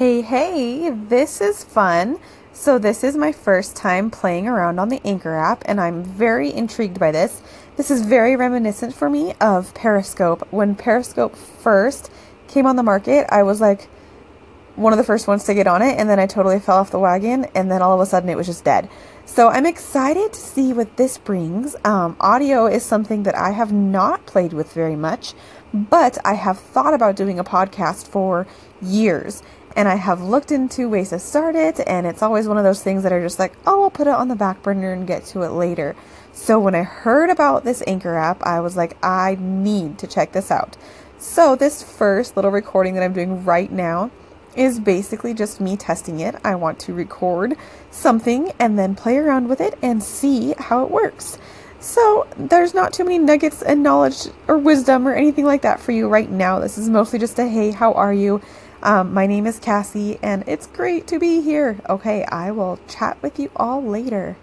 Hey, hey, this is fun. So, this is my first time playing around on the Anchor app, and I'm very intrigued by this. This is very reminiscent for me of Periscope. When Periscope first came on the market, I was like one of the first ones to get on it, and then I totally fell off the wagon, and then all of a sudden it was just dead. So, I'm excited to see what this brings. Um, audio is something that I have not played with very much, but I have thought about doing a podcast for years and I have looked into ways to start it, and it's always one of those things that are just like, oh, I'll put it on the back burner and get to it later. So when I heard about this Anchor app, I was like, I need to check this out. So this first little recording that I'm doing right now is basically just me testing it. I want to record something and then play around with it and see how it works. So, there's not too many nuggets and knowledge or wisdom or anything like that for you right now. This is mostly just a hey, how are you? Um, my name is Cassie, and it's great to be here. Okay, I will chat with you all later.